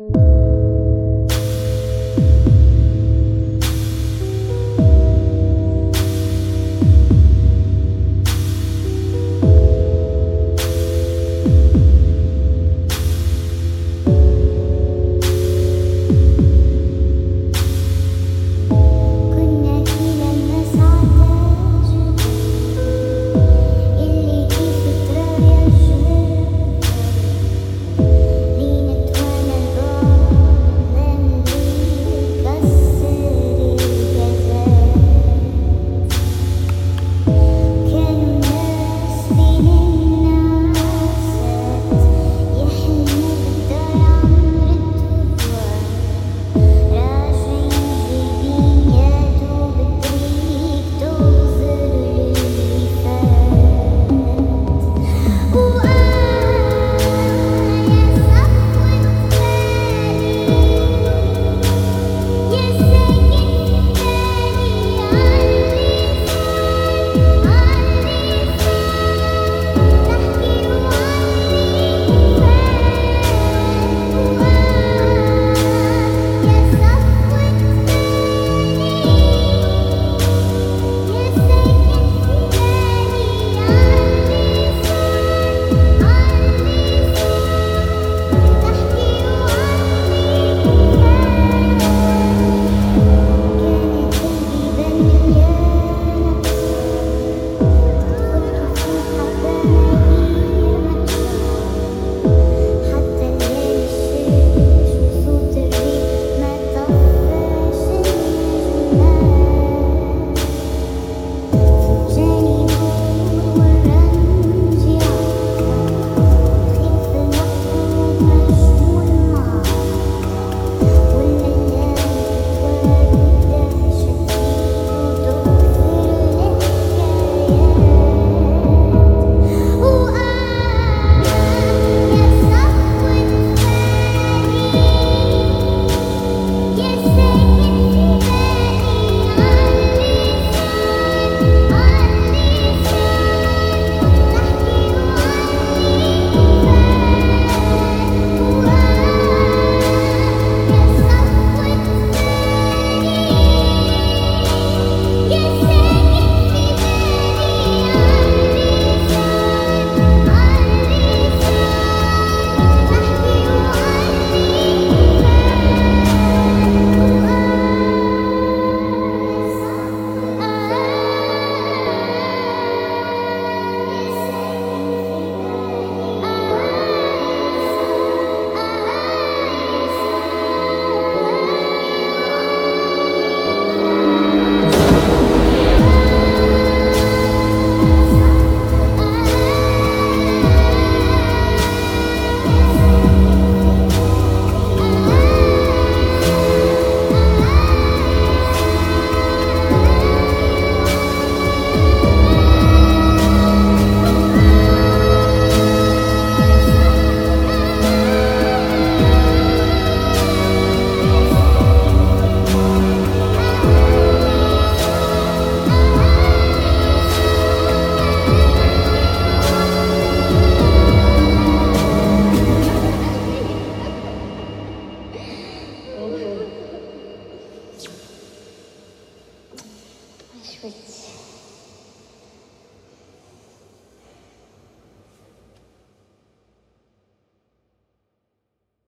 you чуть-чуть.